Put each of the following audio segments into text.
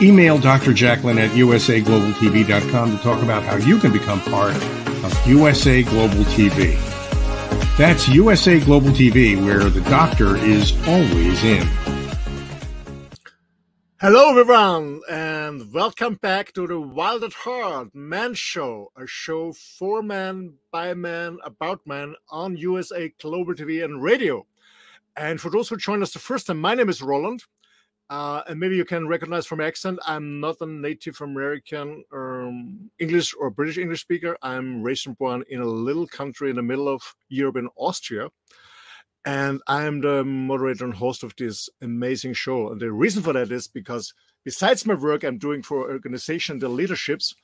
Email Dr. Jacqueline at usaglobaltv.com to talk about how you can become part of USA Global TV. That's USA Global TV, where the doctor is always in. Hello, everyone, and welcome back to the Wild at Heart Man Show, a show for men, by men, about men on USA Global TV and radio. And for those who join us the first time, my name is Roland. Uh, and maybe you can recognize from accent, I'm not a Native American um, English or British English speaker. I'm raised and born in a little country in the middle of Europe in Austria. And I'm the moderator and host of this amazing show. And the reason for that is because besides my work I'm doing for organization, the leaderships,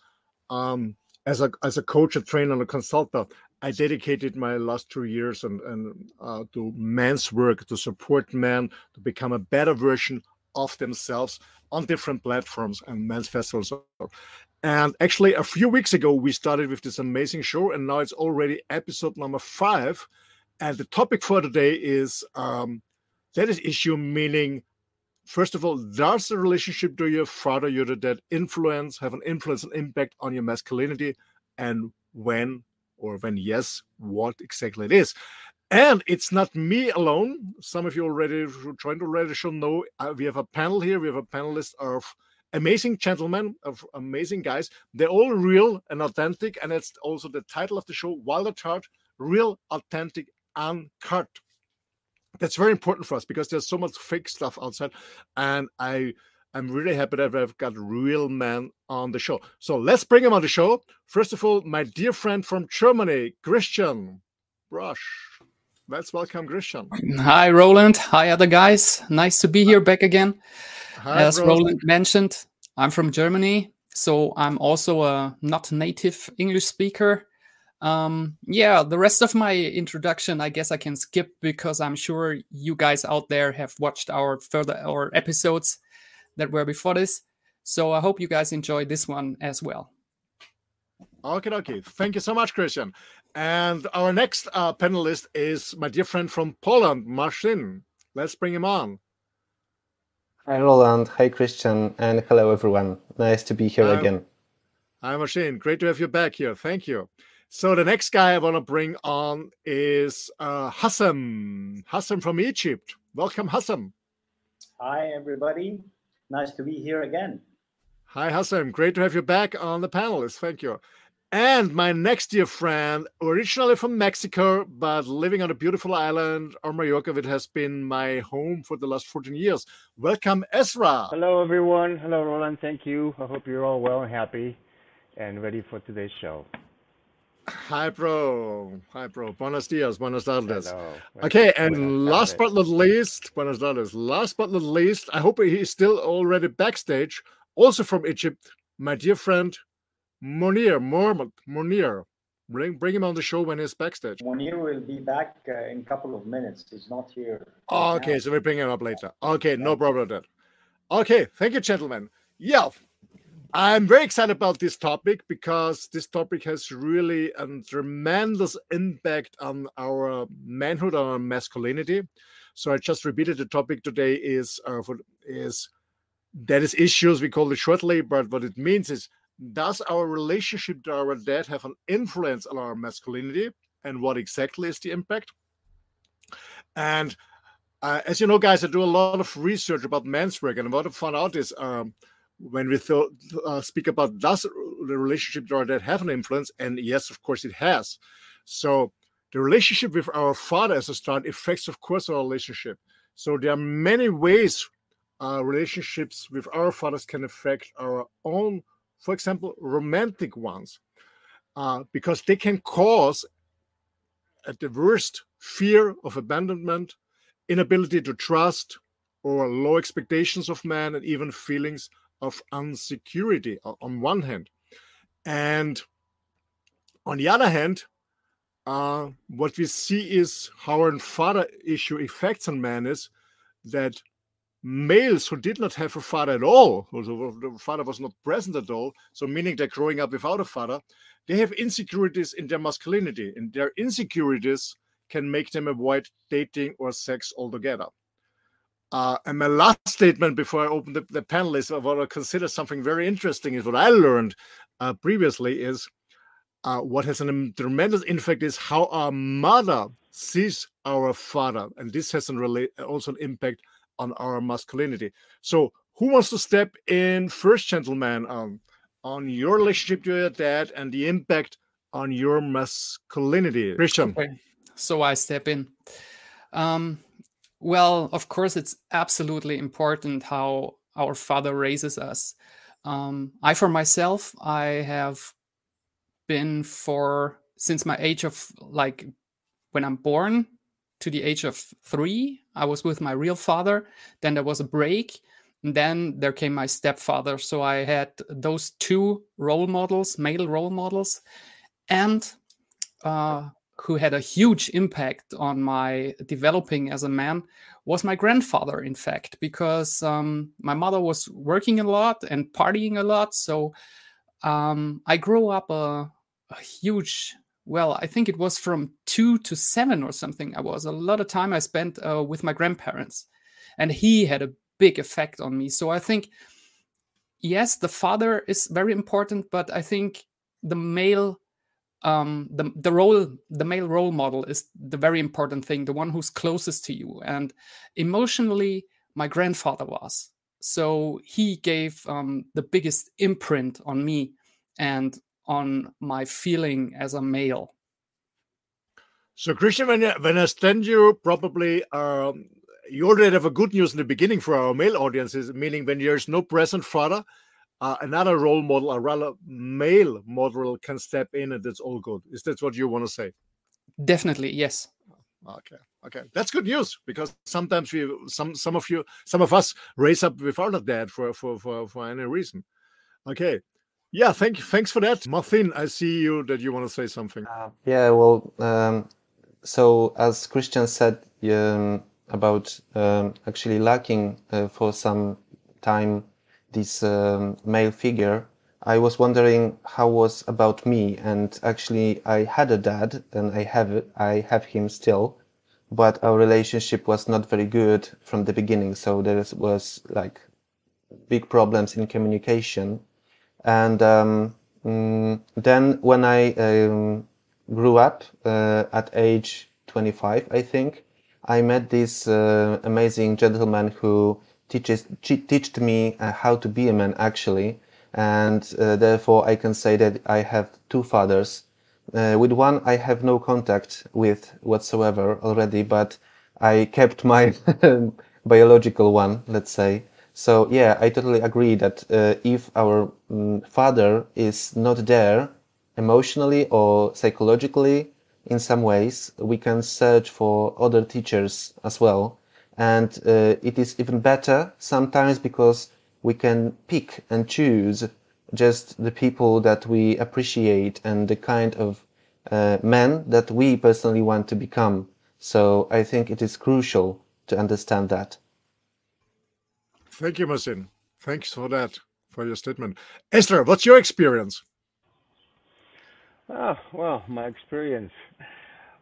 um, as a as a coach, a trainer, and a consultant, I dedicated my last two years and, and uh, to men's work to support men to become a better version of themselves on different platforms and festivals. And actually, a few weeks ago, we started with this amazing show, and now it's already episode number five. And the topic for today is um, that is issue meaning, first of all, does the relationship to your father, your dad, influence, have an influence and impact on your masculinity? And when, or when yes, what exactly it is? And it's not me alone. Some of you already joined already should know uh, we have a panel here. We have a panelist of amazing gentlemen, of amazing guys. They're all real and authentic. And it's also the title of the show, Wild at Real, Authentic, Uncut. That's very important for us because there's so much fake stuff outside. And I I'm really happy that I've got real men on the show. So let's bring him on the show. First of all, my dear friend from Germany, Christian Brush. Let's welcome Christian. Hi, Roland. Hi, other guys. Nice to be here back again. Hi, As bro. Roland mentioned, I'm from Germany, so I'm also a not native English speaker. Um, yeah, the rest of my introduction, I guess I can skip because I'm sure you guys out there have watched our further our episodes that were before this. So I hope you guys enjoy this one as well. Okay, okay. Thank you so much, Christian. And our next uh, panelist is my dear friend from Poland, Marcin. Let's bring him on. Hi, Roland. Hi, Christian. And hello, everyone. Nice to be here Um, again. Hi, Marcin. Great to have you back here. Thank you. So the next guy I want to bring on is uh, Hassam. Hassam from Egypt. Welcome, Hassam. Hi, everybody. Nice to be here again. Hi, Hassam. Great to have you back on the panelists. Thank you. And my next dear friend, originally from Mexico, but living on a beautiful island on Mallorca, it has been my home for the last 14 years. Welcome, Ezra. Hello, everyone. Hello, Roland. Thank you. I hope you're all well and happy and ready for today's show. Hi, bro. Hi, bro. Buenos dias. Buenos tardes. Okay, and last but not least, buenos tardes. Last but not least, I hope he's still already backstage, also from Egypt, my dear friend Monir, Mohammed Monir. Bring, bring him on the show when he's backstage. Monir will be back uh, in a couple of minutes. He's not here. Oh, right okay, now. so we bring him up later. Okay, no problem with that. Okay, thank you, gentlemen. Yeah, I'm very excited about this topic because this topic has really a tremendous impact on our manhood, on our masculinity. So I just repeated the topic today is uh, for, is that is issues we call it shortly, but what it means is does our relationship to our dad have an influence on our masculinity, and what exactly is the impact? And uh, as you know, guys, I do a lot of research about men's work, and what I found out is um, when we thought, uh, speak about does the relationship to our dad have an influence, and yes, of course, it has. So the relationship with our father as a start affects, of course, our relationship. So there are many ways uh, relationships with our fathers can affect our own, for example, romantic ones, uh, because they can cause, at the worst, fear of abandonment, inability to trust, or low expectations of man, and even feelings of insecurity on one hand. And On the other hand, uh, what we see is how a father issue effects on men is that males who did not have a father at all, who the father was not present at all, so meaning they're growing up without a father, they have insecurities in their masculinity, and their insecurities can make them avoid dating or sex altogether. Uh, and my last statement before I open the, the panel is I want to consider something very interesting is what I learned uh, previously is uh, what has a tremendous impact is how our mother sees our father, and this has an also an impact on our masculinity. So, who wants to step in first, gentlemen, um, on your relationship to your dad and the impact on your masculinity? Christian. Okay. So I step in. Um, well, of course, it's absolutely important how our father raises us. Um, I, for myself, I have been for since my age of like when I'm born to the age of three, I was with my real father. Then there was a break. And then there came my stepfather. So I had those two role models, male role models, and uh, who had a huge impact on my developing as a man was my grandfather, in fact, because um, my mother was working a lot and partying a lot. So um, I grew up a, a huge well, I think it was from two to seven or something. I was a lot of time I spent uh, with my grandparents, and he had a big effect on me. So I think, yes, the father is very important, but I think the male, um, the the role, the male role model is the very important thing, the one who's closest to you. And emotionally, my grandfather was. So he gave um, the biggest imprint on me, and on my feeling as a male. So, Christian, when, when I stand you, probably um, you already have a good news in the beginning for our male audiences, meaning when there's no present father, uh, another role model, a rather male model, can step in, and that's all good. Is that what you want to say? Definitely, yes. Okay, okay, that's good news because sometimes we, some, some of you, some of us raise up without a dad for for for for any reason. Okay, yeah, thank you. Thanks for that, Marcin. I see you that you want to say something. Uh, yeah, well, um, so as Christian said um, about um, actually lacking uh, for some time this um, male figure, I was wondering how was about me, and actually I had a dad, and I have I have him still, but our relationship was not very good from the beginning. So there was like big problems in communication and um, mm, then when I um, grew up uh, at age 25, I think, I met this uh, amazing gentleman who teaches taught me uh, how to be a man actually, and therefore I can say that I have two fathers. Uh, with one I have no contact with whatsoever already, but I kept my biological one, let's say. So yeah, I totally agree that uh, if our um, father is not there emotionally or psychologically in some ways, we can search for other teachers as well. And uh, it is even better sometimes because we can pick and choose just the people that we appreciate and the kind of uh, men that we personally want to become. So I think it is crucial to understand that. Thank you, Marcin. Thanks for that, for your statement. Ezra, what's your experience? Ah, well, my experience.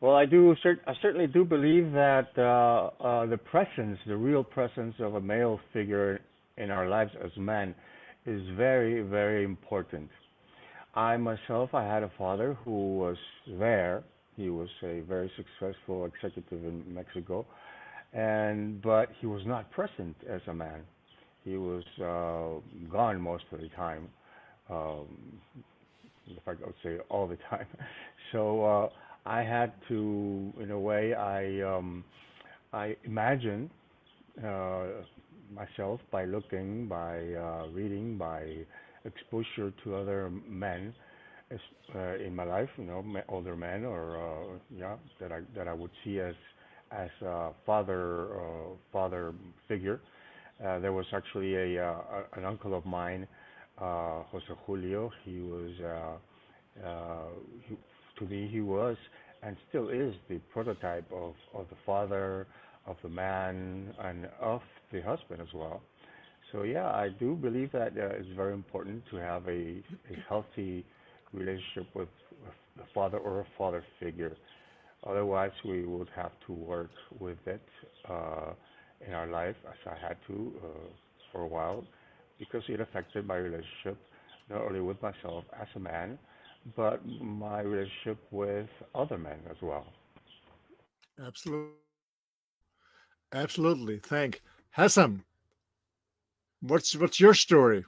Well, I do. I certainly do believe that uh, uh, the presence, the real presence of a male figure in our lives as men, is very, very important. I myself, I had a father who was there. He was a very successful executive in Mexico, and but he was not present as a man he was uh, gone most of the time. Um, in fact, I would say all the time. So uh, I had to, in a way, I um, I imagine uh, myself by looking, by uh, reading, by exposure to other men uh, in my life, you know, older men or uh, yeah, that I that I would see as as a father father figure uh, there was actually a, uh, an uncle of mine, uh, Jose Julio. He was Uh, he, to me, he was and still is the prototype of, of the father, of the man, and of the husband as well. So yeah, I do believe that uh, it's very important to have a, a healthy relationship with, with a father or a father figure. Otherwise, we would have to work with it uh, in our life, as I had to uh, for a while, because it affected my relationship not only with myself as a man, but my relationship with other men as well. Absolutely. Absolutely. Thank Hassan. What's what's your story?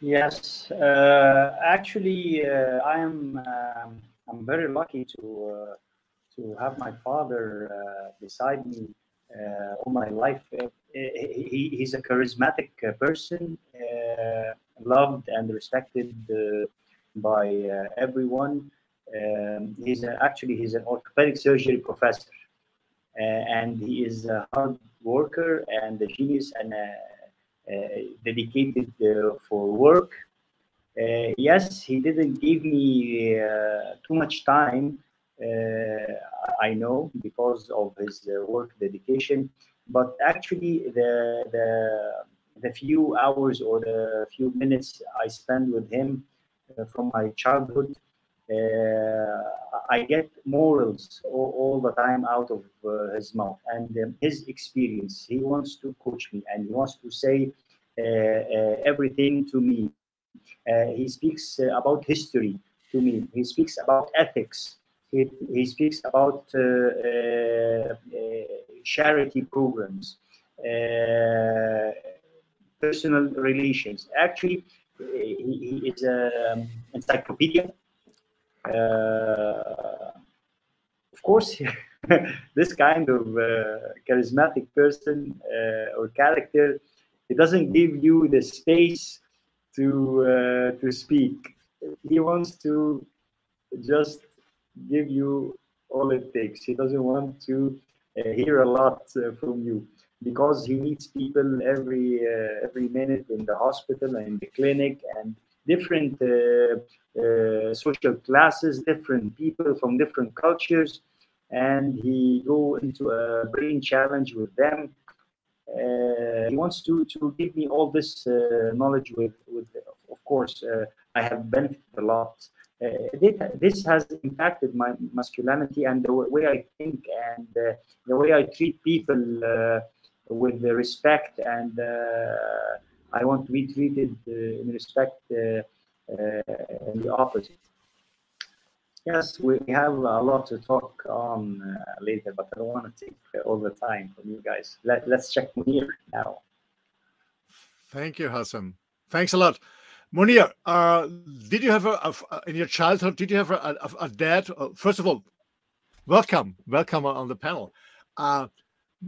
Yes, uh, actually, uh, I am. Um, I'm very lucky to uh, to have my father uh, beside me uh, all my life. Uh, he, he's a charismatic person, loved and respected by everyone. Um, he's a, actually he's an orthopedic surgery professor, and he is a hard worker and a genius and dedicated uh, for work. Uh, yes, he didn't give me uh, too much time uh, I know because of his uh, work dedication. But actually, the the the few hours or the few minutes I spend with him uh, from my childhood, uh, I get morals all, all, the time out of uh, his mouth and um, his experience. He wants to coach me and he wants to say uh, everything to me. he speaks about history to me. He speaks about ethics he, he speaks about uh, uh, charity programs, uh, personal relations. Actually, he, he is an encyclopedia. of course, this kind of charismatic person or character, it doesn't give you the space to uh, to speak. He wants to just give you all it takes. He doesn't want to uh, hear a lot uh, from you because he meets people every uh, every minute in the hospital and the clinic and different uh, uh, social classes, different people from different cultures, and he go into a brain challenge with them. Uh, he wants to to give me all this knowledge with with of course I have benefited a lot this has impacted my masculinity and the way I think and uh, the way I treat people uh, with respect and I want to be treated in respect in the opposite. Yes, we have a lot to talk on uh, later, but I don't want to take all the time from you guys. Let, let's check Munir now. Thank you, Hassan. Thanks a lot. Munir, uh, did you have a, a, in your childhood? Did you have a, a, a dad? Uh, first of all, welcome, welcome on the panel. Uh,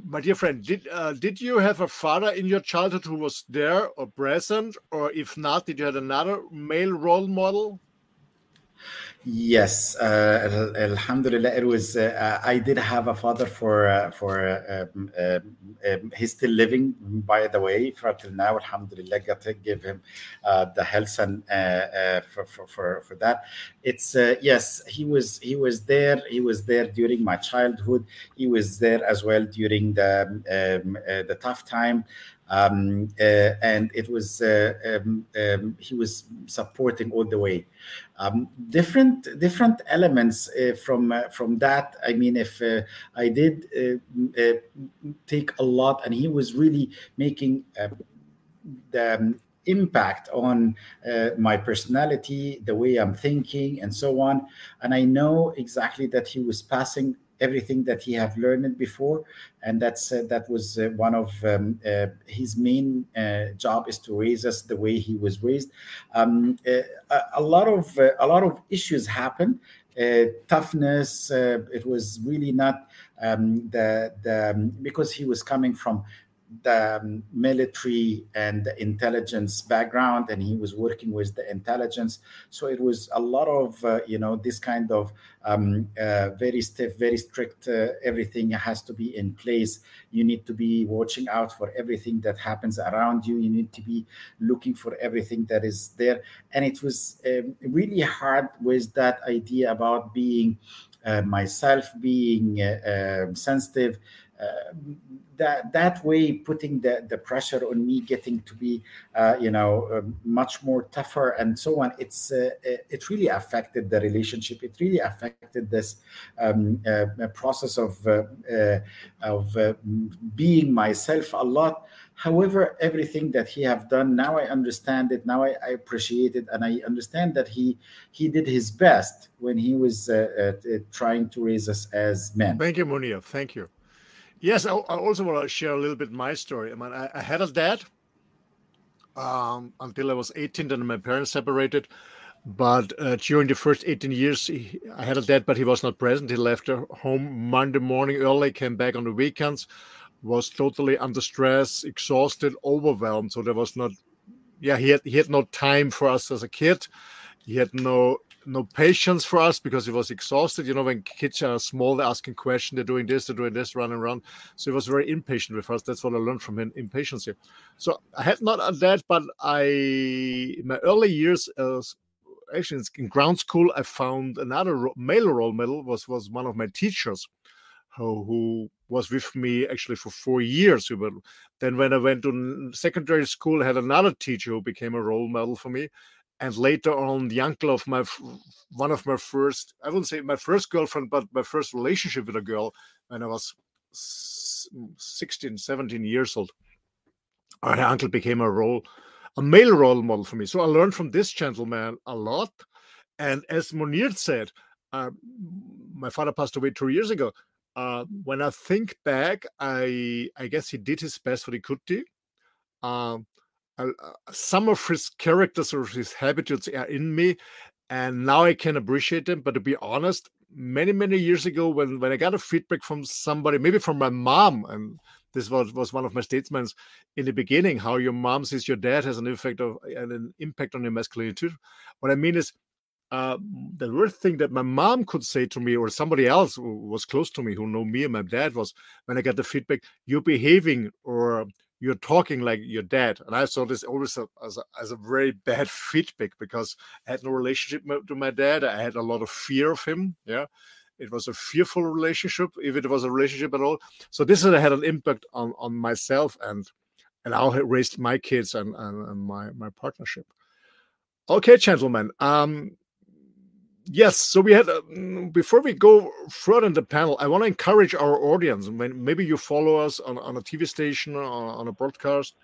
my dear friend, did uh, did you have a father in your childhood who was there or present, or if not, did you have another male role model? Yes, uh, Alhamdulillah. It was. Uh, I did have a father for uh, for um, um, um, he's still living. By the way, for till now, Alhamdulillah. Got to give him uh, the health and uh, uh, for, for for for that. It's yes, he was he was there. He was there during my childhood. He was there as well during the um, the tough time um, uh, and it was uh, um, um, he was supporting all the way. Um, different different elements uh, from uh, from that. I mean, if uh, I did uh, take a lot, and he was really making the um, impact on my personality, the way I'm thinking, and so on. And I know exactly that he was passing everything that he have learned before. And that's uh, that was uh, one of um, uh, his main uh, job is to raise us the way he was raised. Um, uh, a, a, lot of uh, a lot of issues happen toughness it was really not um, the the um, because he was coming from the um, military and the intelligence background, and he was working with the intelligence. So it was a lot of uh, you know this kind of um, uh, very stiff, very strict. Uh, everything has to be in place. You need to be watching out for everything that happens around you. You need to be looking for everything that is there. And it was um, really hard with that idea about being uh, myself, being uh, um, sensitive. Uh, that that way putting the, the pressure on me getting to be uh, you know uh, much more tougher and so on it's uh, it really affected the relationship. It really affected this um, process of of being myself a lot. However everything that he have done now i understand it now i, I appreciate it and i understand that he he did his best when he was uh, uh, trying to raise us as men. Thank you munir. Thank you Yes, I, I, also want to share a little bit my story. I mean, I, I had a dad um, until I was 18, then my parents separated. But uh, during the first 18 years, he, I had a dad, but he was not present. He left home Monday morning early, came back on the weekends, was totally under stress, exhausted, overwhelmed. So there was not, yeah, he had he had no time for us as a kid. He had no no patience for us because he was exhausted. You know, when kids are small, they're asking questions, they're doing this, they're doing this, run and run. So he was very impatient with us. That's what I learned from him, impatience here. So I had not that, but I, in my early years, uh, actually in ground school, I found another male role model was was one of my teachers, who, who was with me actually for four years. Then when I went to secondary school, I had another teacher who became a role model for me and later on the uncle of my one of my first i wouldn't say my first girlfriend but my first relationship with a girl when i was 16 17 years old. My uncle became a role a male role model for me. So i learned from this gentleman a lot. And as munir said uh, my father passed away two years ago. Uh, when i think back i i guess he did his best what he could do uh, some of his characters or his habitudes are in me and now i can appreciate them. But to be honest many many years ago when when i got a feedback from somebody maybe from my mom and this was, was one of my statements in the beginning how your mom sees your dad has an effect of an impact on your masculinity what i mean is uh, the worst thing that my mom could say to me or somebody else who was close to me who know me and my dad was when i got the feedback you're behaving or you're talking like your dad. And I saw this always as a, as a very bad feedback because I had no relationship to my dad. I had a lot of fear of him. Yeah. It was a fearful relationship, if it was a relationship at all. So this had an impact on, on myself and and how I raised my kids and, and, and my, my partnership. Okay, gentlemen. Um, Yes, so we had uh, before we go further in the panel, I want to encourage our audience. When maybe you follow us on, on a TV station, or on a broadcast,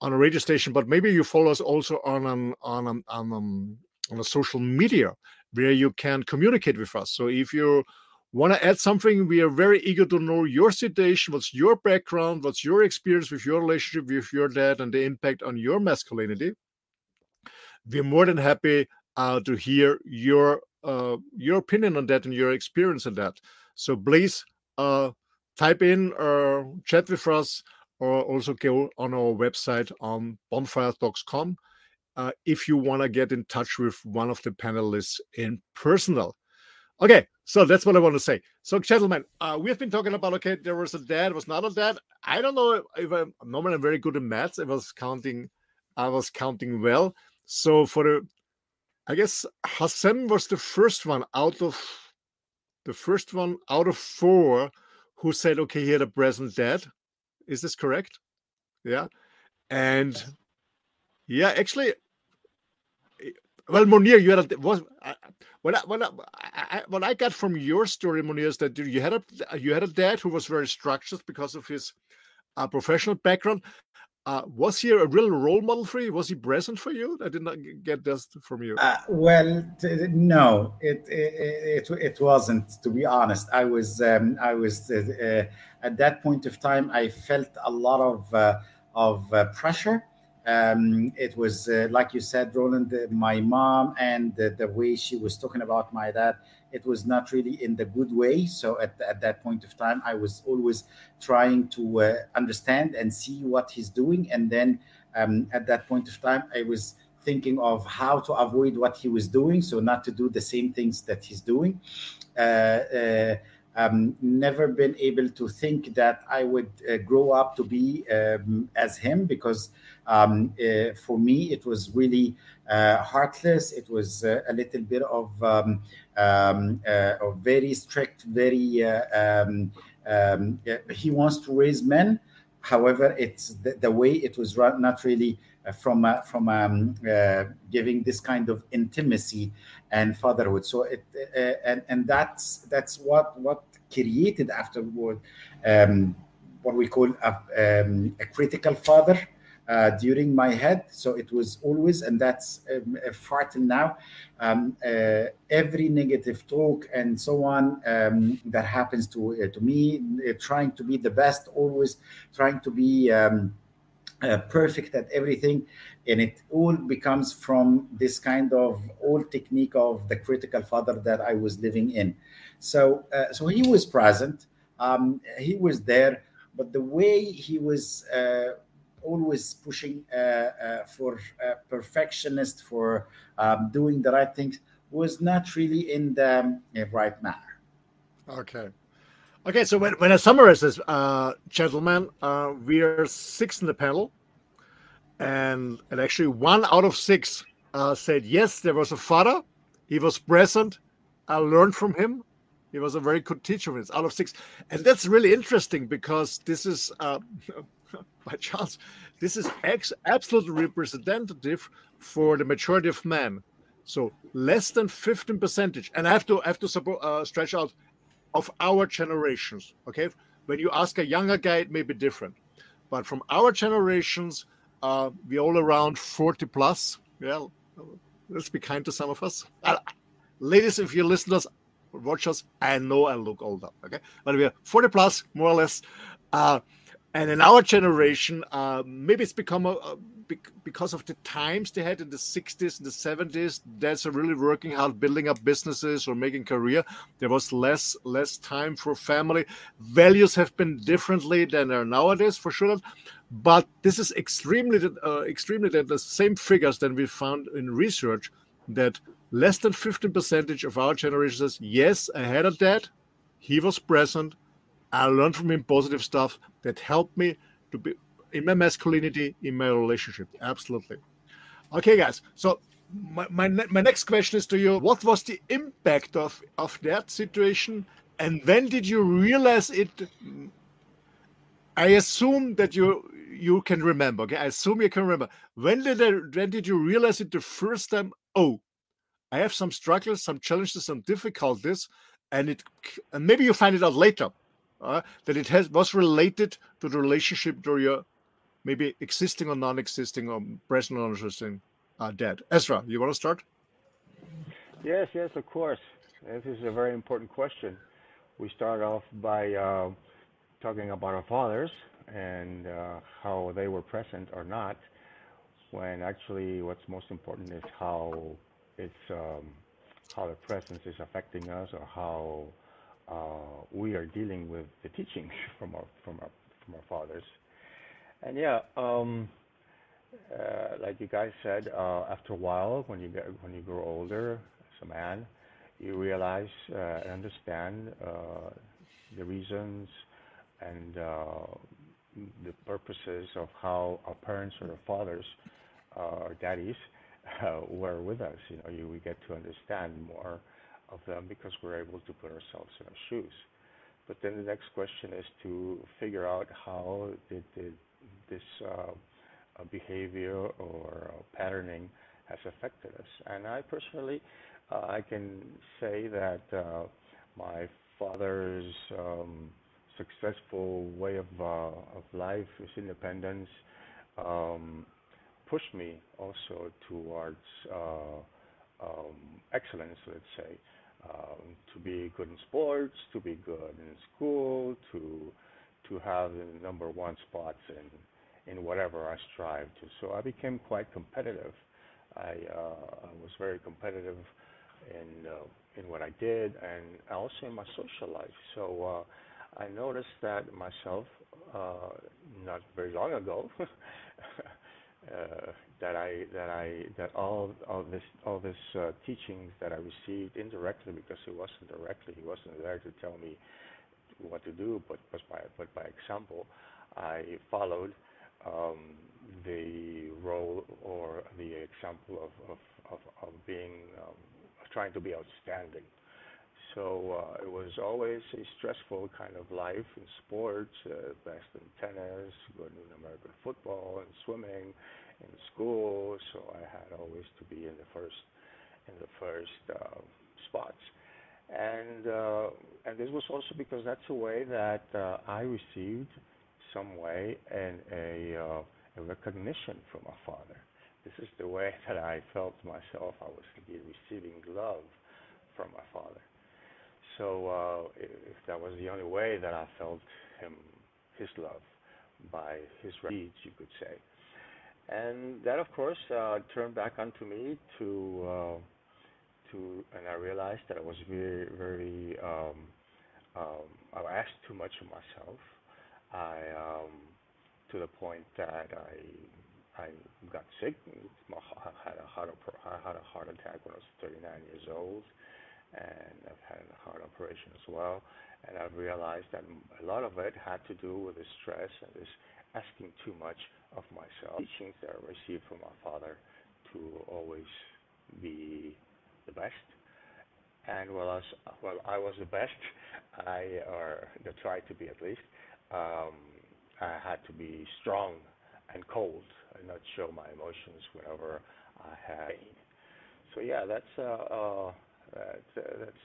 on a radio station, but maybe you follow us also on an, on an, on, um, on a social media where you can communicate with us. So if you want to add something, we are very eager to know your situation, what's your background, what's your experience with your relationship with your dad, and the impact on your masculinity. We're more than happy uh, to hear your uh, your opinion on that and your experience on that. So please uh, type in or chat with us or also go on our website on bonfire.com uh, if you want to get in touch with one of the panelists in personal. Okay, so that's what I want to say. So, gentlemen, uh, we have been talking about okay, there was a dad, was not a dad. I don't know if I'm normally I'm very good in maths. I was counting, I was counting well. So for the I guess Hassan was the first one out of the first one out of four who said, okay, he had a present dad. Is this correct? Yeah. And yeah, actually, eh, well, Munir, you had a was what I, what I, I, what I got from your story, Munir, is that you had a you had a dad who was very structured because of his uh, professional background, uh, was he a real role model for you? Was he present for you? I did not get this from you. Uh, well, no, it, it, it it wasn't. To be honest, I was um, I was uh, uh at that point of time. I felt a lot of uh, of uh, pressure um, it was like you said, Roland, my mom and the, way she was talking about my dad, it was not really in the good way. So at, at that point of time, I was always trying to uh, understand and see what he's doing. And then um, at that point of time, I was thinking of how to avoid what he was doing, so not to do the same things that he's doing. Uh, uh, um, never been able to think that I would uh, grow up to be um, as him because um, uh, for me it was really uh, heartless. It was uh, a little bit of, um, um, of very strict, very. Um, he wants to raise men. However, it's the, the way it was run, not really from uh, from um, uh, giving this kind of intimacy and fatherhood. So it uh, and and that's that's what what created afterward um, what we call a, um, a critical father. Uh, during my head. So it was always, and that's um, far now, um, uh, every negative talk and so on um, that happens to uh, to me, trying to be the best, always trying to be um, uh, perfect at everything. And it all becomes from this kind of old technique of the critical father that i was living in. So uh, so he was present. Um, he was there but the way he was uh, always pushing uh, uh, for perfectionist for um, doing the right things was not really in the right manner. Okay. Okay, so when, when I summarize this, uh, gentlemen, uh, we are six in the panel, and and actually one out of six uh, said yes, there was a father, he was present, I learned from him. He was a very good teacher. It's out of six, and that's really interesting because this is uh, by chance, this is ex- absolutely representative for the majority of men. So less than 15 percentage, and I have to I have to support, uh, stretch out of our generations. Okay, when you ask a younger guy, it may be different, but from our generations, uh, we're all around 40 plus. Yeah, let's be kind to some of us. Uh, ladies, if you listen to us, watch us, I know I look older. Okay, but we're 40 plus, more or less. Uh, and in our generation, uh, maybe it's become a, a because of the times they had in the 60s and the 70s that's really working hard building up businesses or making career. There was less less time for family. Values have been differently than are nowadays for sure. But this is extremely uh, extremely the same figures than we found in research that less than 15 percentage of our generation says yes i had a dad he was present i learned from him positive stuff that helped me to be in my masculinity, in my relationship. Absolutely. Okay, guys. So my, my, my next question is to you. What was the impact of of that situation? And when did you realize it? I assume that you you can remember okay? I assume you can remember. When did I, when did you realize it the first time? Oh i have some struggles some challenges some difficulties and it and maybe you find it out later uh, that it has was related to the relationship to your maybe existing or non-existing or present or non-existing uh, dead. Ezra, you want to start? Yes, yes, of course. This is a very important question. We start off by uh, talking about our fathers and uh, how they were present or not, when actually what's most important is how it's um, how the presence is affecting us or how uh, we are dealing with the teachings from our from our from our fathers. And yeah, um, uh, like you guys said, uh, after a while, when you get when you grow older as a man, you realize uh, and understand uh, the reasons and uh, the purposes of how our parents or our fathers uh, or daddies were with us. You know, you, we get to understand more of them because we're able to put ourselves in our shoes. But then the next question is to figure out how did, did this uh, behavior or uh, patterning has affected us. And I personally, uh, I can say that my father's um, successful way of of life, his independence, um, pushed me also towards um, excellence, let's say, um, to be good in sports, to be good in school, to to have the number one spots in in whatever I strive to. So I became quite competitive. I, uh, I was very competitive in uh, in what I did and also in my social life. So uh, I noticed that myself uh, not very long ago. Uh, that I that I that all all this all this uh, teachings that I received indirectly because it wasn't directly he wasn't there to tell me what to do but was by but by example I followed um, the role or the example of of of, of being um, trying to be outstanding. So uh, it was always a stressful kind of life in sports, uh, best in tennis, good in American football and swimming, in school. So I had always to be in the first in the first uh, spots, and uh, and this was also because that's a way that uh, I received some way and a, uh, a recognition from my father. This is the way that I felt myself. I was receiving love from my father. So uh, if that was the only way that I felt him, his love, by his deeds, you could say. And that, of course, uh, turned back onto me to, uh, to, and I realized that I was very, very, um, um, I asked too much of myself. I, um, to the point that I, I got sick. I had a heart, I had a heart attack when I was 39 years old and I've had a heart operation as well. And I've realized that a lot of it had to do with the stress and this asking too much of myself. Teachings that I received from my father to always be the best. And while I was, well, I was the best, I or I tried to be at least. Um, I had to be strong and cold and not show my emotions whenever I had pain. So yeah, that's uh, uh, that, uh, that's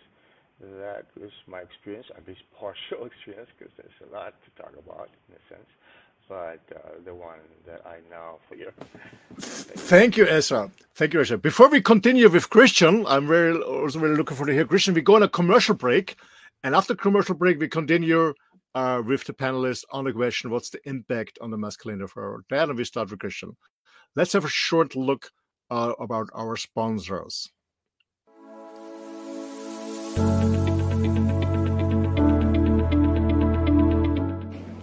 that was my experience, at least partial experience, because there's a lot to talk about in a sense. But uh, the one that I know for you. Thank you, Ezra. Thank you, Ezra. Before we continue with Christian, I'm very also really looking forward to hear Christian. We go on a commercial break, and after commercial break, we continue uh, with the panelists on the question: What's the impact on the masculine of our dad? And we start with Christian. Let's have a short look uh, about our sponsors.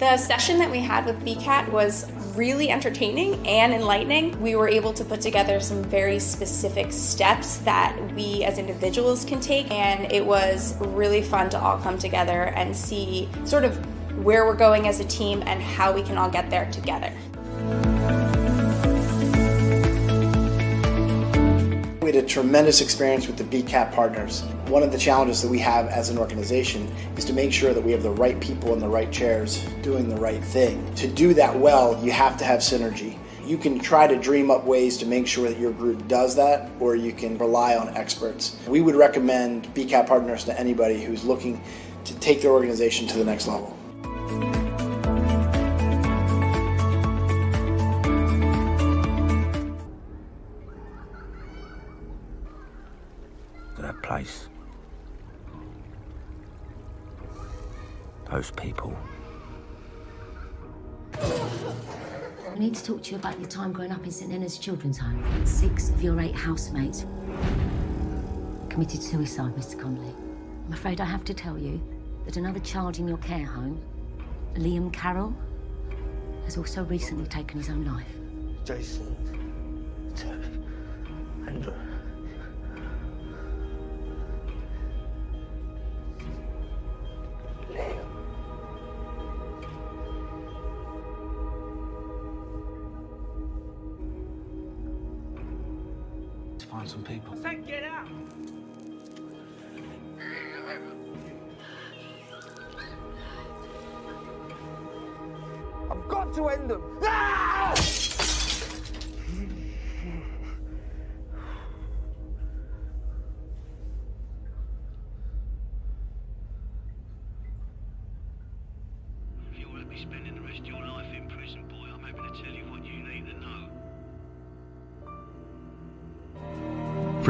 The session that we had with BCAT was really entertaining and enlightening. We were able to put together some very specific steps that we as individuals can take, and it was really fun to all come together and see sort of where we're going as a team and how we can all get there together. We had a tremendous experience with the BCAP partners. One of the challenges that we have as an organization is to make sure that we have the right people in the right chairs doing the right thing. To do that well, you have to have synergy. You can try to dream up ways to make sure that your group does that, or you can rely on experts. We would recommend BCAP partners to anybody who's looking to take their organization to the next level. Place. Those people. I need to talk to you about your time growing up in St Leonard's Children's Home. Six of your eight housemates committed suicide, Mr. Connolly. I'm afraid I have to tell you that another child in your care home, Liam Carroll, has also recently taken his own life. Jason. Terry. Andrew.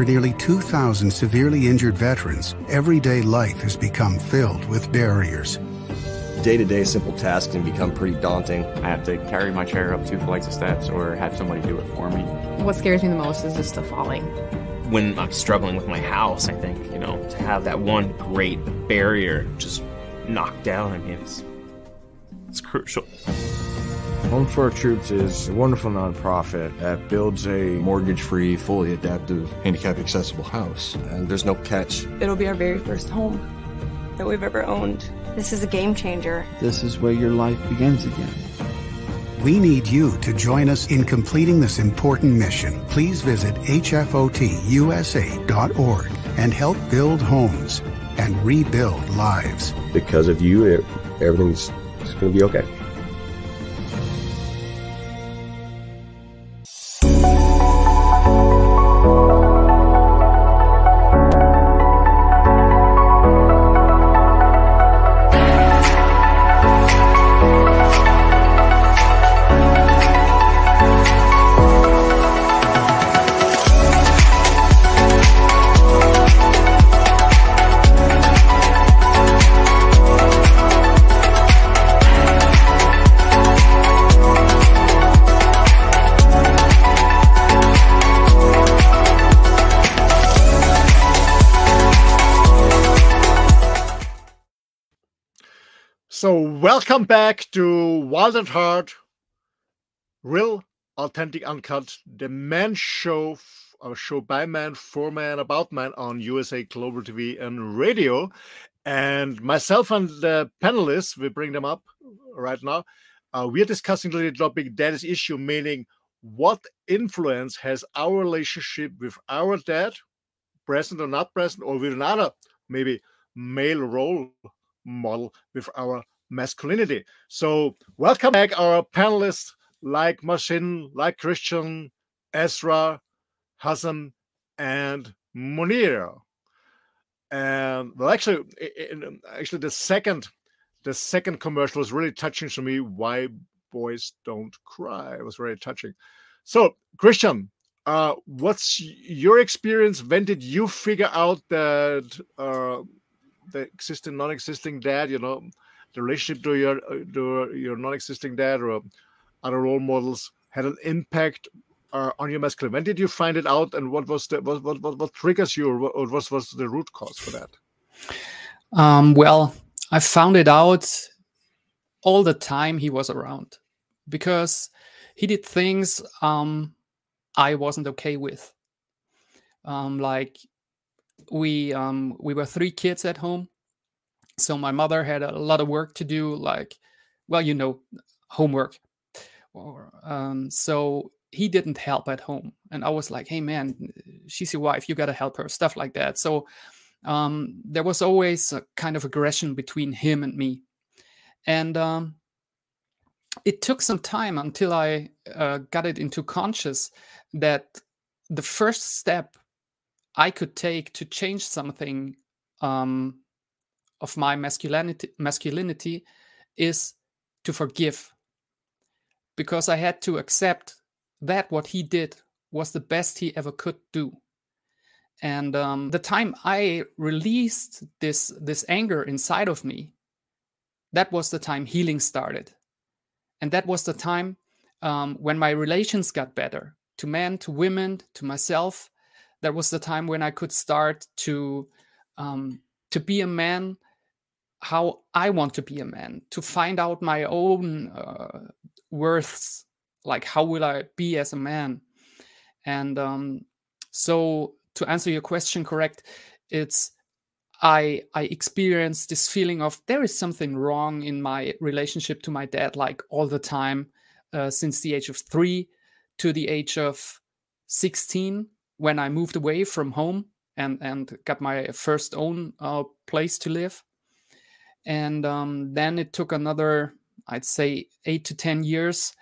For nearly 2,000 severely injured veterans, everyday life has become filled with barriers. day to day simple tasks can become pretty daunting. I have to carry my chair up two flights of steps or have somebody do it for me. What scares me the most is just the falling. When I'm struggling with my house, I think, you know, to have that one great barrier just knocked down, I mean, it's, it's crucial. Home for Our Troops is a wonderful nonprofit that builds a mortgage free, fully adaptive, handicap accessible house. And there's no catch. It'll be our very first home that we've ever owned. This is a game changer. This is where your life begins again. We need you to join us in completing this important mission. Please visit hfotusa.org and help build homes and rebuild lives. Because of you, everything's going to be okay. So, welcome back to Wild at Heart, real, authentic, uncut, the man show, a show by man, for man, about man on USA Global TV and radio. And myself and the panelists, we bring them up right now. Uh, we are discussing the topic that is issue, meaning what influence has our relationship with our dad, present or not present, or with another maybe male role model with our masculinity. So, welcome back, our panelists like Marcin, like Christian, Ezra, Hassan, and Munir. And well, actually, in, actually, the second, the second commercial was really touching to me. Why boys don't cry? It was very touching. So, Christian, uh, what's your experience? When did you figure out that uh, the existing, non-existing dad, you know, the relationship to your to your non-existing dad or other role models had an impact uh, on your masculine? When did you find it out, and what was the what what what, what triggers you, or what was was the root cause for that? Um, well, I found it out all the time he was around because he did things um, I wasn't okay with. Um, like we um, we were three kids at home, so my mother had a lot of work to do, like well, you know, homework. Or, um, so he didn't help at home, and I was like, "Hey, man, she's your wife. You got to help her." Stuff like that. So um, there was always a kind of aggression between him and me, and um, it took some time until I uh, got it into conscious that the first step I could take to change something um, of my masculinity, masculinity is to forgive, because I had to accept that what he did was the best he ever could do. And um, the time I released this this anger inside of me, that was the time healing started, and that was the time um, when my relations got better to men, to women, to myself. That was the time when I could start to um, to be a man how I want to be a man, to find out my own uh, worths, like how will I be as a man. And um, so, to answer your question correct, it's I I experienced this feeling of there is something wrong in my relationship to my dad, like all the time, uh, since the age of three to the age of sixteen, when I moved away from home and and got my first own uh, place to live and um, then it took another i'd say eight to ten years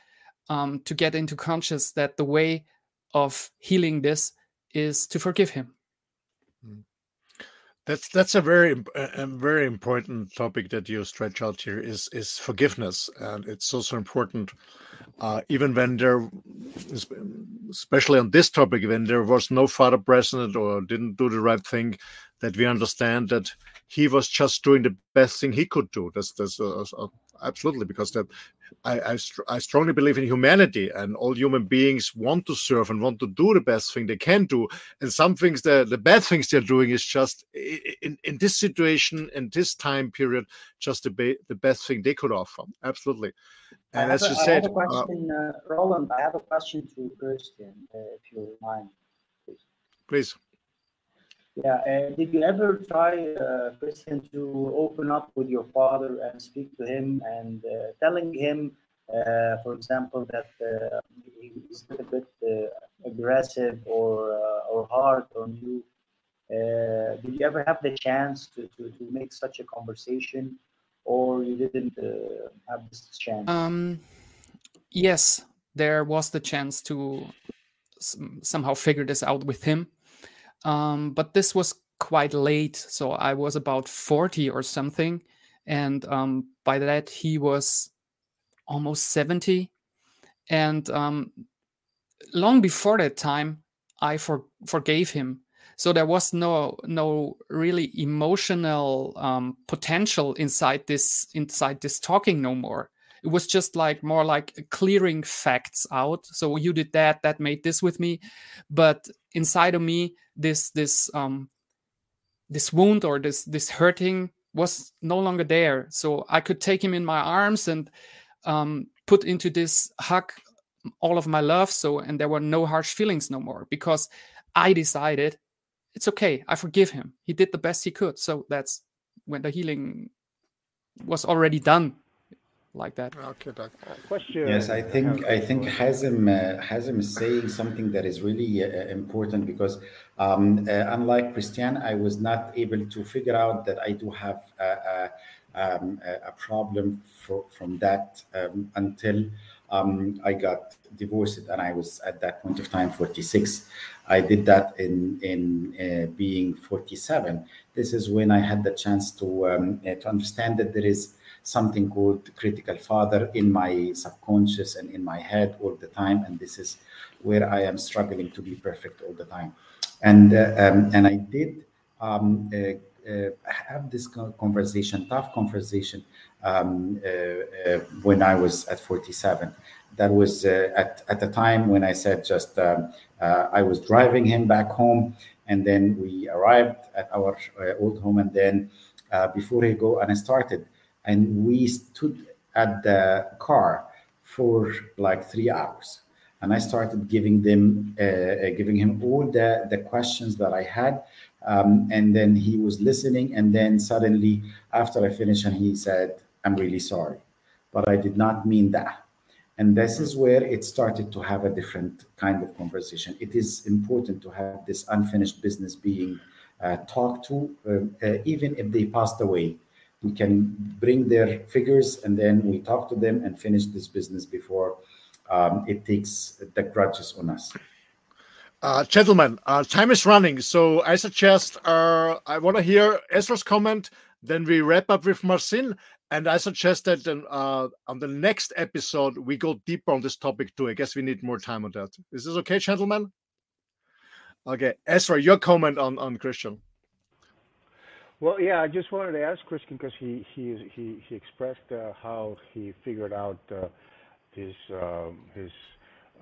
um, to get into conscious that the way of healing this is to forgive him. That's that's a very a very important topic that you stretch out here is is forgiveness. And it's also important uh, even when there especially on this topic when there was no father present or didn't do the right thing that we understand that he was just doing the best thing he could do. That's that's uh, uh, absolutely because that I I, I, strongly believe in humanity and all human beings want to serve and want to do the best thing they can do. And some things the the bad things they're doing is just in in this situation in this time period just the the best thing they could offer. Absolutely. And as you said, I have a question, uh, uh, Roland. I have a question to Christian, uh, if you mind, please. Please. Yeah. Uh, did you ever try, uh, Christian, to open up with your father and speak to him and uh, telling him, uh, for example, that uh, he's a bit uh, aggressive or or hard on you? did you ever have the chance to, to, to make such a conversation, or you didn't have this chance? Um, yes, there was the chance to somehow figure this out with him um, but this was quite late. So I was about 40 or something. And um, by that, he was almost 70. And um, long before that time, I for, forgave him. So there was no no really emotional um, potential inside this inside this talking no more. It was just like more like clearing facts out. So you did that, that made this with me, but inside of me, this this um this wound or this this hurting was no longer there. So I could take him in my arms and um, put into this hug all of my love. So and there were no harsh feelings no more because I decided it's okay. I forgive him. He did the best he could. So that's when the healing was already done like that. Okay, Doug. Question. Yes, I think I think Hazem uh, Hazem is saying something that is really uh, important because um, uh, unlike Christian, I was not able to figure out that I do have a, a, um, a problem for, from that um, until um, I got divorced and I was at that point of time 46. I did that in in uh, being 47. This is when I had the chance to um, uh, to understand that there is something called critical father in my subconscious and in my head all the time and this is where i am struggling to be perfect all the time. And uh, um, and i did um, uh, uh, have this conversation tough conversation um, uh, uh, when i was at 47 that was uh, at, at the time when i said just um, i was driving him back home and then we arrived at our old home and then before he go and i started and we stood at the car for like three hours. And i started giving them uh, uh, giving him all the the questions that i had. Um, and then he was listening. And then suddenly after i finished and he said i'm really sorry but i did not mean that. And this is where it started to have a different kind of conversation. It is important to have this unfinished business being uh, talked to uh, uh even if they passed away we can bring their figures and then we talk to them and finish this business before um, it takes the grudges on us. Uh, gentlemen, uh, time is running, so I suggest uh, I want to hear Ezra's comment. Then we wrap up with Marcin, and I suggest that uh, on the next episode we go deeper on this topic too. I guess we need more time on that. Is this okay, gentlemen? Okay, Ezra, your comment on on Christian. Well, yeah, I just wanted to ask Christian because he he he he expressed uh, how he figured out uh, his um, his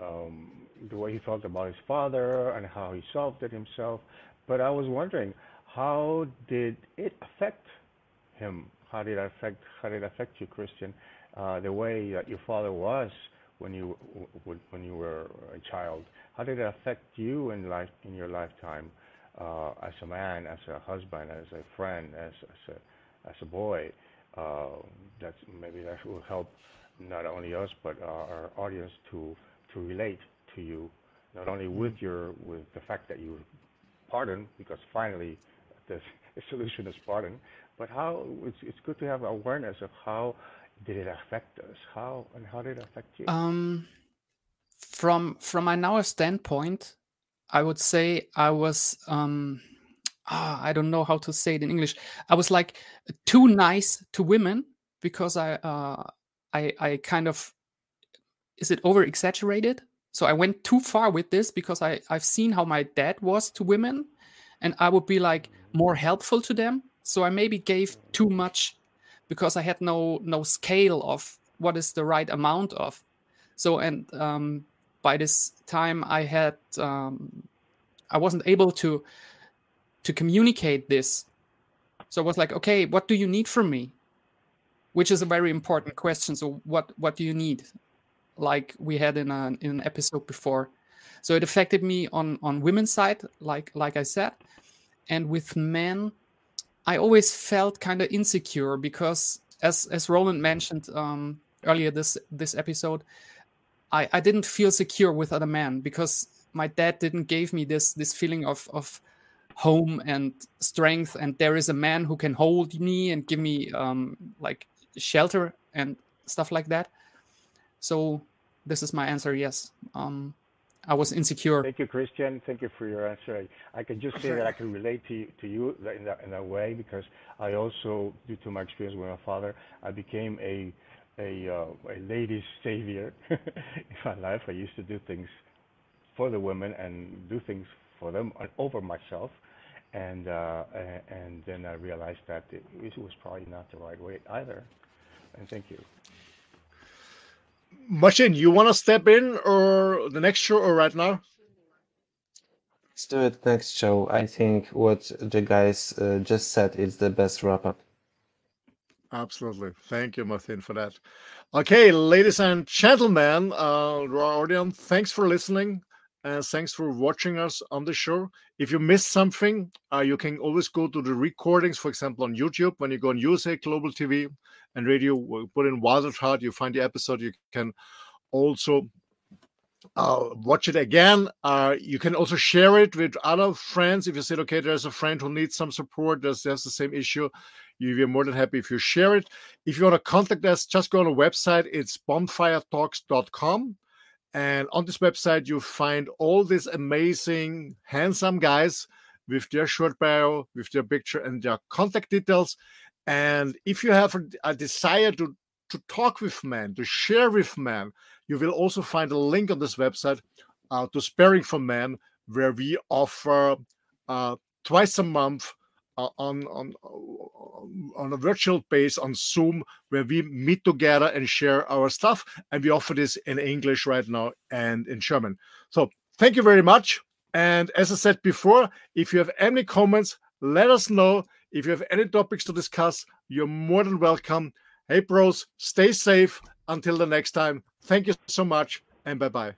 um, the way he felt about his father and how he solved it himself. But I was wondering, how did it affect him? How did it affect how did it affect you, Christian? Uh, the way that your father was when you when you were a child. How did it affect you in life in your lifetime? Uh, as a man, as a husband, as a friend, as as a as a boy. Uh, that's maybe that will help not only us but our audience to to relate to you, not only mm-hmm. with your with the fact that you pardon, because finally the, the solution is pardon, but how it's it's good to have awareness of how did it affect us, how and how did it affect you. Um, from from my now standpoint, I would say I was um ah, I don't know how to say it in English. I was like too nice to women because I uh I I kind of is it over exaggerated? So I went too far with this because I I've seen how my dad was to women and I would be like more helpful to them so I maybe gave too much because I had no no scale of what is the right amount of. So and um, by this time I had um, I wasn't able to to communicate this. So I was like, okay, what do you need from me? Which is a very important question. So what what do you need? Like we had in, a, in an episode before. So it affected me on on women's side, like like I said, and with men, I always felt kind of insecure because, as as Roland mentioned um, earlier this this episode, I I didn't feel secure with other men because my dad didn't give me this this feeling of of home and strength. And there is a man who can hold me and give me um, like shelter and stuff like that. So this is my answer yes. Um, i was insecure. Thank you, Christian. Thank you for your answer. I, I can just say that I can relate to you, to you in that, in that way because I also, due to my experience with my father, I became a a, uh, a lady's savior in my life. I used to do things for the women and do things for them and over myself. And uh, and then I realized that it, it was probably not the right way either. And thank you. Martin, you want to step in or the next show or right now? Let's do it next show. I think what the guys uh, just said is the best wrap up. Absolutely. Thank you, Martin, for that. Okay, ladies and gentlemen, uh, our audience, thanks for listening and thanks for watching us on the show. If you missed something, uh, you can always go to the recordings, for example, on YouTube. When you go on USA Global TV and radio, put in Wild at Heart, you find the episode. You can also uh, watch it again. Uh, you can also share it with other friends. If you said, okay, there's a friend who needs some support, there's, there's the same issue, we're more than happy if you share it. If you want to contact us, just go on the website. It's bonfiretalks.com. And on this website, you find all these amazing, handsome guys with their short bio, with their picture, and their contact details. And if you have a, a desire to, to talk with men, to share with men, you will also find a link on this website uh, to Sparing for Men, where we offer uh, twice a month on on on a virtual base on Zoom, where we meet together and share our stuff. And we offer this in English right now and in German. So thank you very much. And as I said before, if you have any comments, let us know. If you have any topics to discuss, you're more than welcome. Hey, bros, stay safe until the next time. Thank you so much, and bye bye.